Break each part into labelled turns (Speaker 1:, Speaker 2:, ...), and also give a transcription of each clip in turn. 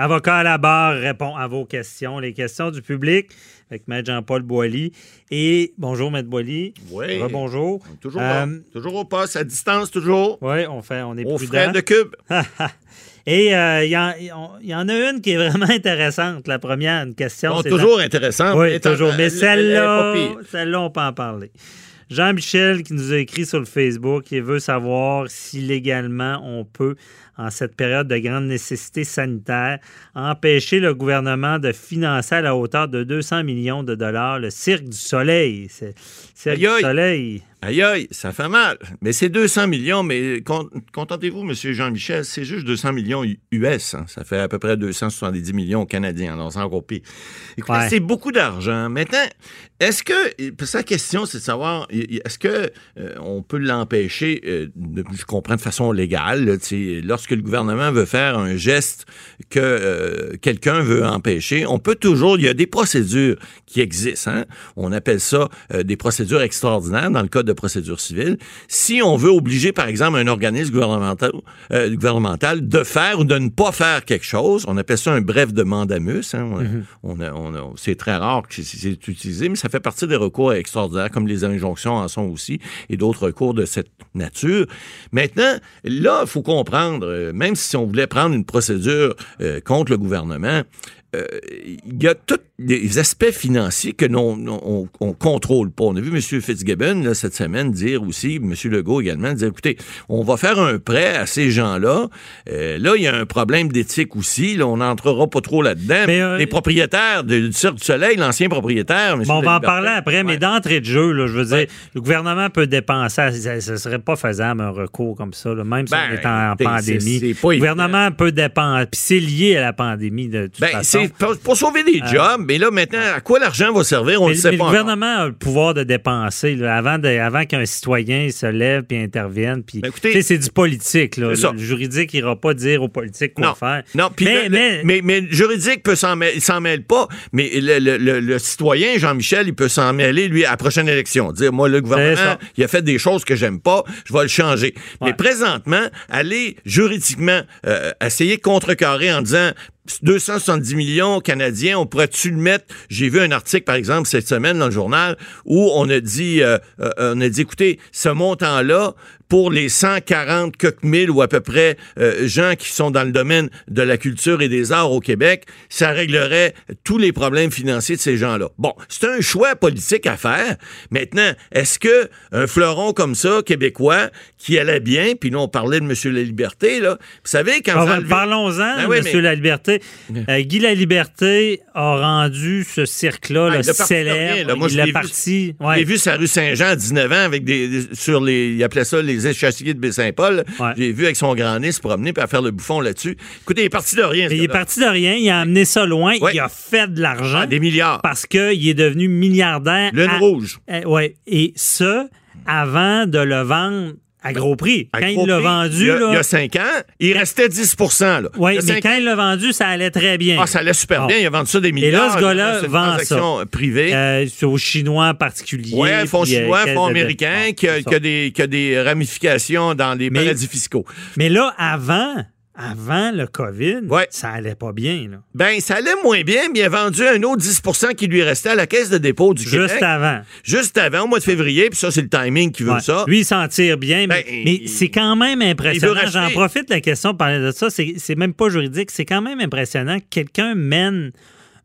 Speaker 1: Avocat à la barre répond à vos questions, les questions du public avec Maître Jean-Paul Boilly. Et bonjour, Maître Boilly.
Speaker 2: Oui.
Speaker 1: Bonjour.
Speaker 2: Toujours, là. toujours au poste, à distance, toujours.
Speaker 1: Oui, on fait, on est
Speaker 2: Au frais de cube.
Speaker 1: Et euh, il y, en- il y en a une qui est vraiment intéressante. La première, une question.
Speaker 2: Bon,
Speaker 1: c'est
Speaker 2: toujours intéressant.
Speaker 1: Oui, toujours. Mais celle-là, celle-là, on peut en parler. Jean-Michel qui nous a écrit sur le Facebook, il veut savoir si légalement on peut, en cette période de grande nécessité sanitaire, empêcher le gouvernement de financer à la hauteur de 200 millions de dollars le Cirque du Soleil. C'est Cirque
Speaker 2: Aïe, aïe.
Speaker 1: du Soleil.
Speaker 2: Aïe, aïe, ça fait mal. Mais c'est 200 millions, mais con- contentez-vous, M. Jean-Michel, c'est juste 200 millions US. hein. Ça fait à peu près 270 millions canadiens. Alors, c'est encore pire. Écoutez,
Speaker 1: Ouais.
Speaker 2: c'est beaucoup d'argent. Maintenant, est-ce que, la question, c'est de savoir, est-ce que euh, on peut l'empêcher, euh, je comprends de façon légale, là, lorsque le gouvernement veut faire un geste que euh, quelqu'un veut empêcher, on peut toujours, il y a des procédures qui existent. hein. On appelle ça des procédures extraordinaires dans le code de procédure civile. Si on veut obliger, par exemple, un organisme gouvernemental, euh, gouvernemental de faire ou de ne pas faire quelque chose, on appelle ça un bref de mandamus. hein. On- on a- on a- c'est très rare que c'est- c'est utilisé, mais ça fait partie des recours extraordinaires, comme les injonctions en sont aussi, et d'autres recours de cette nature. Maintenant, là, il faut comprendre, euh, même si on voulait prendre une procédure euh, contre le gouvernement, euh, il y a tous les aspects financiers que l'on on, on contrôle pas. On a vu M. Fitzgibbon là, cette semaine dire aussi, M. Legault également, dire écoutez, on va faire un prêt à ces gens-là. Euh, là, il y a un problème d'éthique aussi. Là, on n'entrera pas trop là-dedans.
Speaker 1: Euh,
Speaker 2: les propriétaires de- du Cirque du Soleil, l'ancien propriétaire, M.
Speaker 1: Bon, on va en parler après, mais d'entrée de jeu, là, je veux dire,
Speaker 2: Ouais.
Speaker 1: le gouvernement peut dépenser, ce ne serait pas faisable un recours comme ça, là, même si
Speaker 2: Ben,
Speaker 1: on est en pandémie. le gouvernement peut dépenser, puis c'est lié à la pandémie de toute
Speaker 2: Ben,
Speaker 1: façon.
Speaker 2: Pour, pour sauver des jobs, mais là, maintenant, à quoi l'argent va servir, on ne sait
Speaker 1: mais
Speaker 2: pas.
Speaker 1: le
Speaker 2: encore.
Speaker 1: gouvernement a le pouvoir de dépenser là, avant, de- avant qu'un citoyen se lève puis intervienne. Puis,
Speaker 2: Ben, écoutez,
Speaker 1: c'est du politique. Là.
Speaker 2: ça.
Speaker 1: Le juridique n'ira pas dire aux politiques quoi
Speaker 2: Non,
Speaker 1: faire.
Speaker 2: non,
Speaker 1: mais,
Speaker 2: le- le-
Speaker 1: mais-
Speaker 2: mais, mais le juridique peut s'en mêle pas, mais le, le- le- le citoyen Jean-Michel, il peut s'en mêler lui à la prochaine élection, dire moi le gouvernement, il a fait des choses que j'aime pas, je vais le changer.
Speaker 1: Ouais.
Speaker 2: Mais présentement, aller juridiquement euh, essayer de contrecarrer en disant 270 millions canadiens, on pourrait-tu le mettre? J'ai vu un article, par exemple, cette semaine dans le journal où on a dit, euh, euh, on a dit, écoutez, ce montant-là, pour les 140 quelques mille ou à peu près euh, gens qui sont dans le domaine de la culture et des arts au Québec, ça réglerait tous les problèmes financiers de ces gens-là. Bon, c'est un choix politique à faire. Maintenant, est-ce que un fleuron comme ça, québécois, qui allait bien, puis là, on parlait de M. La Liberté, là, vous savez, quand
Speaker 1: ben, Parlons-en,
Speaker 2: Ben oui,
Speaker 1: Monsieur
Speaker 2: mais-
Speaker 1: La Liberté. Euh, Guy La Liberté a rendu ce cirque-là
Speaker 2: Ah,
Speaker 1: célèbre.
Speaker 2: rien, là. Moi,
Speaker 1: il
Speaker 2: je l'ai vu-
Speaker 1: parti. Ouais.
Speaker 2: vu sa rue Saint-Jean à 19 ans avec des, des- sur les il appelait ça les échassiers de Baie-Saint-Paul.
Speaker 1: Ouais.
Speaker 2: J'ai vu avec son grand nez se promener puis à faire le bouffon là-dessus. Écoutez, il est parti de rien. ce
Speaker 1: il est parti de rien, il a amené ça loin,
Speaker 2: Ouais.
Speaker 1: il a fait de l'argent
Speaker 2: Ah, des milliards.
Speaker 1: parce qu'il est devenu milliardaire.
Speaker 2: Lune
Speaker 1: à-
Speaker 2: rouge.
Speaker 1: Euh, ouais. Et ça, avant de le vendre à gros prix.
Speaker 2: À
Speaker 1: quand
Speaker 2: gros
Speaker 1: il l'a vendu,
Speaker 2: il y a,
Speaker 1: là.
Speaker 2: il y a 5 ans, il restait 10 là.
Speaker 1: ouais,
Speaker 2: Il y a
Speaker 1: mais
Speaker 2: cinq
Speaker 1: quand il l'a vendu, ça allait très bien.
Speaker 2: Ah, ça allait super
Speaker 1: Bon.
Speaker 2: bien. Il a vendu ça des
Speaker 1: Et
Speaker 2: milliards.
Speaker 1: là, ce gars-là vend ça.
Speaker 2: privée.
Speaker 1: Euh, c'est aux Chinois en particulier.
Speaker 2: Oui, fonds
Speaker 1: euh,
Speaker 2: chinois, fonds américains,
Speaker 1: Bon,
Speaker 2: qui a,
Speaker 1: c'est
Speaker 2: qui a
Speaker 1: ça.
Speaker 2: des, qui a des ramifications dans les
Speaker 1: Mais-
Speaker 2: paradis fiscaux.
Speaker 1: Mais là, avant, avant le COVID,
Speaker 2: Ouais.
Speaker 1: ça allait pas bien. Là.
Speaker 2: Ben, ça allait moins bien, mais il a vendu un autre 10% qui lui restait à la caisse de dépôt du
Speaker 1: Juste
Speaker 2: Québec.
Speaker 1: avant.
Speaker 2: Juste avant, au mois de février, puis ça, c'est le timing qui veut
Speaker 1: Ouais.
Speaker 2: ça.
Speaker 1: Lui, il s'en tire bien, mais,
Speaker 2: Ben,
Speaker 1: mais
Speaker 2: il-
Speaker 1: c'est quand même impressionnant. J'en profite la question de parler de ça. C'est même pas juridique. C'est quand même impressionnant que quelqu'un mène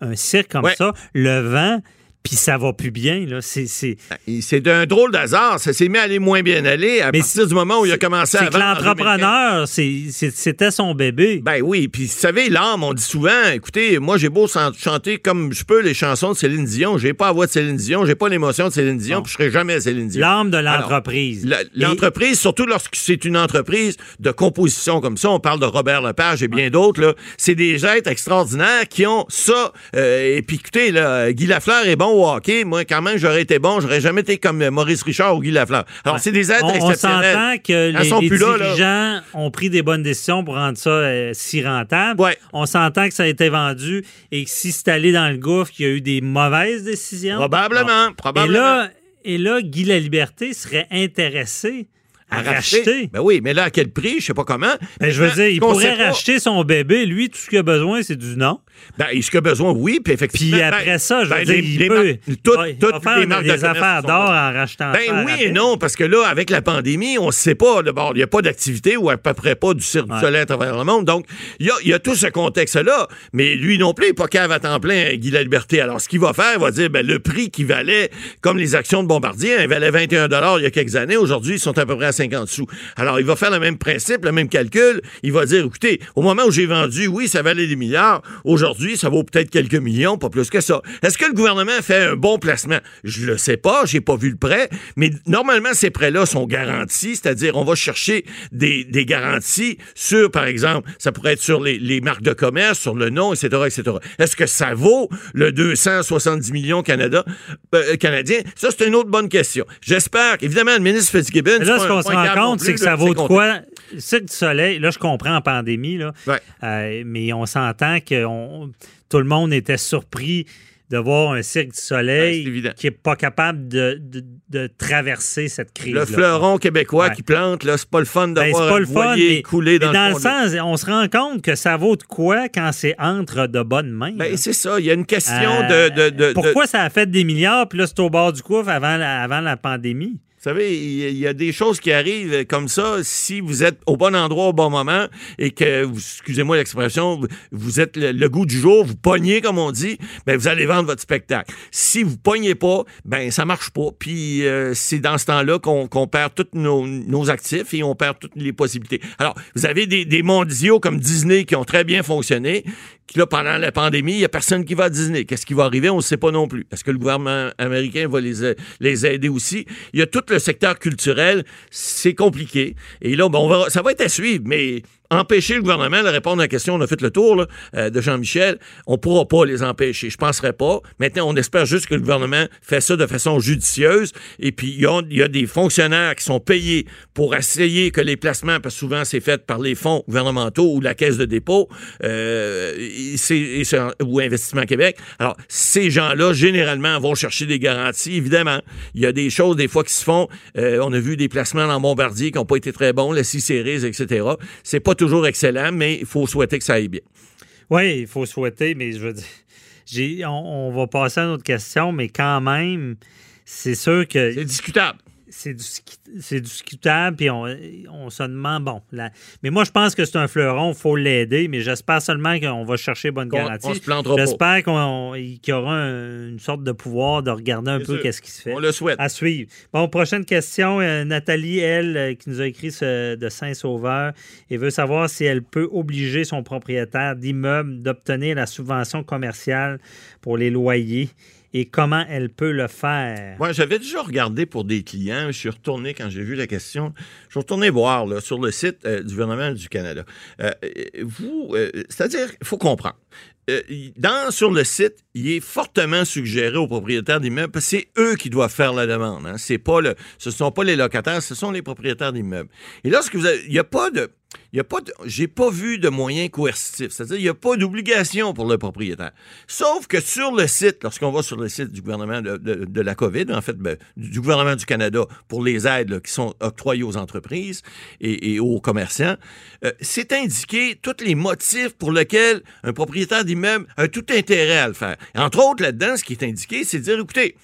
Speaker 1: un cirque comme
Speaker 2: Ouais.
Speaker 1: ça, le vend, puis ça va plus bien. Là. C'est, c'est...
Speaker 2: c'est d'un drôle d'hasard. Ça s'est mis à aller moins bien aller à partir du moment où il a commencé à
Speaker 1: C'est que l'entrepreneur, c'était son bébé.
Speaker 2: Ben oui, puis vous savez, l'âme, on dit souvent, écoutez, moi j'ai beau chanter comme je peux les chansons de Céline Dion, j'ai pas la voix de Céline Dion, j'ai pas l'émotion de Céline Dion, puis je serai jamais Céline Dion.
Speaker 1: L'âme de l'entreprise.
Speaker 2: l'entreprise, surtout lorsque c'est une entreprise de composition comme ça, on parle de Robert Lepage et bien d'autres, là, c'est des êtres extraordinaires qui ont ça. Euh, et puis écoutez, là, Guy Lafleur est bon au hockey, moi, quand même, j'aurais été bon. J'aurais jamais été comme Maurice Richard ou Guy Lafleur. Alors, c'est des êtres exceptionnels.
Speaker 1: On s'entend que les, dirigeants ont pris des bonnes décisions pour rendre ça euh, si rentable. On s'entend que ça a été vendu et que si c'est allé dans le gouffre, qu'il y a eu des mauvaises décisions.
Speaker 2: Probablement. probablement.
Speaker 1: Et là, et là, Guy La Liberté serait intéressé à, racheter.
Speaker 2: Ben oui, mais là, à quel prix? Je sais pas comment.
Speaker 1: Ben, je veux dire, il pourrait racheter son bébé. Lui, tout ce qu'il a besoin, c'est du non.
Speaker 2: Ben, ce qu'il a besoin, oui, puis effectivement.
Speaker 1: Puis après
Speaker 2: ben,
Speaker 1: ça, je veux ben, dire, il peut.
Speaker 2: toutes faire les,
Speaker 1: des affaires d'or en rachetant.
Speaker 2: Ben oui et non, parce que là, avec la pandémie, on ne sait pas. D'abord, il n'y a pas d'activité ou à peu près pas du cirque du soleil à travers le monde. Donc, il y a, tout ce contexte-là. Mais lui non plus, il n'est pas cave à temps plein, Guy La Liberté. Alors, ce qu'il va faire, il va dire, ben, le prix qui valait, comme les actions de Bombardier, il valait 21 il y a quelques années. Aujourd'hui, ils sont à peu près à 50 sous. Alors, il va faire le même principe, le même calcul. Il va dire, écoutez, au moment où j'ai vendu, oui, ça valait des milliards. Aujourd'hui, ça vaut peut-être quelques millions, pas plus que ça. Est-ce que le gouvernement fait un bon placement? Je le sais pas, j'ai pas vu le prêt, mais normalement, ces prêts-là sont garantis, c'est-à-dire on va chercher des, garanties sur, par exemple, ça pourrait être sur les, marques de commerce, sur le nom, etc., etc. Est-ce que ça vaut le 270 millions Canada, euh, canadiens? Ça, c'est une autre bonne question. J'espère qu'évidemment, le ministre Fitzgibbon...
Speaker 1: Là, ce qu'on se rend compte, c'est que ça vaut de quoi? Cirque du Soleil, là, je comprends en pandémie, là, euh, mais on s'entend tout le monde était surpris de voir un Cirque du Soleil qui n'est pas capable de, traverser cette crise.
Speaker 2: Le fleuron québécois qui plante, là, c'est pas le fun de ben, voir un couler dans,
Speaker 1: dans le, sens, on se rend compte que ça vaut de quoi quand c'est entre de bonnes mains.
Speaker 2: Ben, c'est ça, il y a une question euh, de,
Speaker 1: Pourquoi ça a fait des milliards, puis là, c'est au bord du couvre avant avant la pandémie?
Speaker 2: Savez, il y a des choses qui arrivent comme ça si vous êtes au bon endroit au bon moment et que, excusez-moi l'expression, vous êtes le, goût du jour, vous pognez, comme on dit, ben vous allez vendre votre spectacle. Si vous pognez pas, ben ça marche pas. Puis euh, c'est dans ce temps-là qu'on perd tous nos, actifs et on perd toutes les possibilités. Alors, vous avez des, mondiaux comme Disney qui ont très bien fonctionné, là, pendant la pandémie, il n'y a personne qui va à Disney. Qu'est-ce qui va arriver? On ne sait pas non plus. Est-ce que le gouvernement américain va les, les aider aussi? Il y a le secteur culturel. C'est compliqué. Et là, bon, ça va être à suivre, mais empêcher le gouvernement de répondre à la question, on a fait le tour euh, de Jean-Michel, on ne pourra pas les empêcher. Je ne penserais pas. Maintenant, on espère juste que le gouvernement fait ça de façon judicieuse. Et puis, il y, a, des fonctionnaires qui sont payés pour essayer que les placements, parce que souvent c'est fait par les fonds gouvernementaux ou la caisse de dépôt euh, ou Investissement Québec. Alors, ces gens-là, généralement, vont chercher des garanties. Évidemment, il y a des choses des fois qui se font. Euh, on a vu des placements dans Bombardier qui n'ont pas été très bons, la C-Series, etc. C'est pas toujours excellent, mais il faut souhaiter que ça aille bien.
Speaker 1: Oui, il faut souhaiter, mais je veux dire, on, va passer à une autre question, mais quand même, c'est sûr que.
Speaker 2: C'est discutable
Speaker 1: c'est discutable, puis on, se demande, bon, mais moi, je pense que c'est un fleuron, il faut l'aider, mais j'espère seulement qu'on va chercher bonne garantie. J'espère qu'il y aura une sorte de pouvoir de regarder un peu qu'est-ce qui se fait.
Speaker 2: On le souhaite.
Speaker 1: À suivre. Bon, prochaine question. Euh, Nathalie, elle, euh, qui nous a écrit de Saint-Sauveur, et veut savoir si elle peut obliger son propriétaire d'immeuble d'obtenir la subvention commerciale pour les loyers et comment elle peut le faire?
Speaker 2: Moi, j'avais déjà regardé pour des clients. Je suis retourné quand j'ai vu la question. Je suis retourné voir sur le site euh, du gouvernement du Canada. Euh, vous, euh, c'est-à-dire, il faut comprendre. dans, sur le site, il est fortement suggéré aux propriétaires d'immeubles, parce que c'est eux qui doivent faire la demande. Hein. C'est pas le, ce ne sont pas les locataires, ce sont les propriétaires d'immeubles. Et lorsque vous avez, il n'y a pas de, il y a pas j'ai pas vu de moyens coercitifs. C'est-à-dire, il n'y a pas d'obligation pour le propriétaire. Sauf que sur le site, lorsqu'on va sur le site du gouvernement de, la COVID, en fait, ben, du gouvernement du Canada pour les aides qui sont octroyées aux entreprises et, aux commerçants, euh, c'est indiqué tous les motifs pour lesquels un propriétaire d'immeuble a tout intérêt à le faire. entre autres, là-dedans, ce qui est indiqué, c'est de dire, écoutez,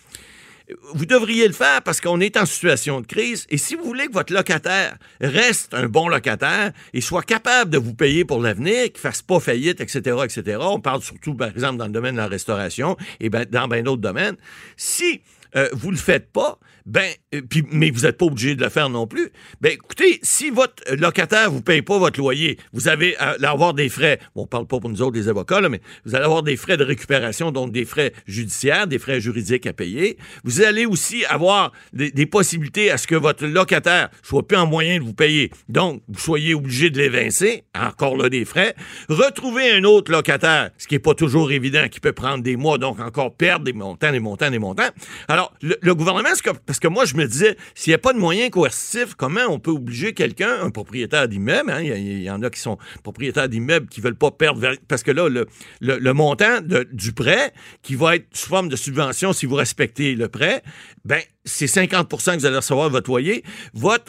Speaker 2: vous devriez le faire parce qu'on est en situation de crise. Et si vous voulez que votre locataire reste un bon locataire et soit capable de vous payer pour l'avenir, qu'il ne fasse pas faillite, etc., etc., on parle surtout, par exemple, dans le domaine de la restauration et ben, dans bien d'autres domaines. Si euh, vous ne le faites pas, ben, euh, mais vous n'êtes pas obligé de le faire non plus. Ben, écoutez, si votre locataire ne vous paye pas votre loyer, vous à avoir des frais. Bon, on parle pas pour nous autres, les avocats, mais vous allez avoir des frais de récupération, donc des frais judiciaires, des frais juridiques à payer. Vous allez aussi avoir des, possibilités à ce que votre locataire soit plus en moyen de vous payer. Donc, vous soyez obligé de l'évincer. Encore là, des frais. Retrouver un autre locataire, ce qui n'est pas toujours évident, qui peut prendre des mois, donc encore perdre des montants, des montants, des montants. Alors, le, le gouvernement, ce que parce que moi, je me disais, s'il n'y a pas de moyens coercitifs, comment on peut obliger quelqu'un, un propriétaire d'immeuble, hein, il y, en a qui sont propriétaires d'immeubles qui ne veulent pas perdre, parce que là, le, montant du prêt, qui va être sous forme de subvention si vous respectez le prêt, ben c'est 50 que vous allez recevoir votre loyer.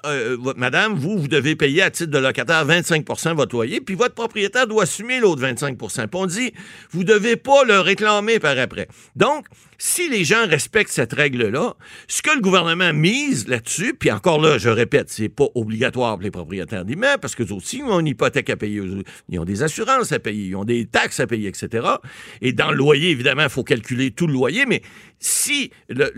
Speaker 2: Euh, votre, madame, vous, vous devez payer à titre de locataire 25 de votre loyer, puis votre propriétaire doit assumer l'autre 25 Puis on dit, vous ne devez pas le réclamer par après. Donc, si les gens respectent cette règle-là, ce que le gouvernement mise là-dessus, puis encore là, je répète, c'est pas obligatoire pour les propriétaires d'immeubles, parce que aussi, ont une hypothèque à payer, ils ont des assurances à payer, ils ont des taxes à payer, etc. Et dans le loyer, évidemment, il faut calculer tout le loyer, mais si le,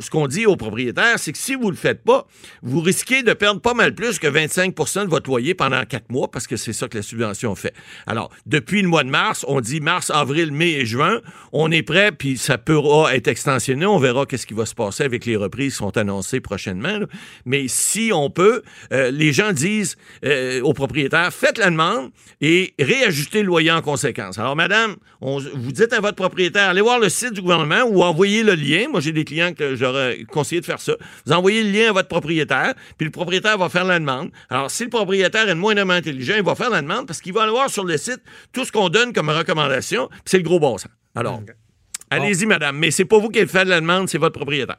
Speaker 2: ce qu'on dit aux propriétaires, c'est que si vous ne le faites pas, vous risquez de perdre pas mal plus que 25 de votre loyer pendant quatre mois, parce que c'est ça que la subvention fait. Alors, depuis le mois de mars, on dit mars, avril, mai et juin, on est prêt, puis ça pourra être extensionné. On verra qu'est-ce qui va se passer avec les reprises qui sont annoncées prochainement. Mais si on peut, euh, les gens disent euh, aux propriétaires, faites la demande et réajustez le loyer en conséquence. Alors, madame, vous dites à votre propriétaire, allez voir le site du gouvernement ou envoyez le lien. Moi, j'ai des clients que j'aurais conseillé de faire ça. Vous envoyez le lien à votre propriétaire, puis le propriétaire va faire la demande. Alors, si le propriétaire est moindrement intelligent, il va faire la demande parce qu'il va aller voir sur le site tout ce qu'on donne comme recommandation, puis c'est le gros bon sens. Alors, allez-y, madame, mais c'est pas vous qui faites la demande, c'est votre propriétaire.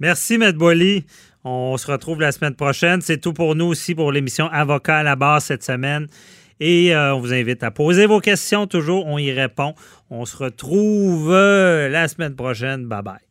Speaker 1: Merci, M. Boily. On se retrouve la semaine prochaine. C'est tout pour nous aussi pour l'émission Avocat à la base cette semaine. Et euh, on vous invite à poser vos questions toujours. On y répond. On se retrouve euh, la semaine prochaine. Bye bye.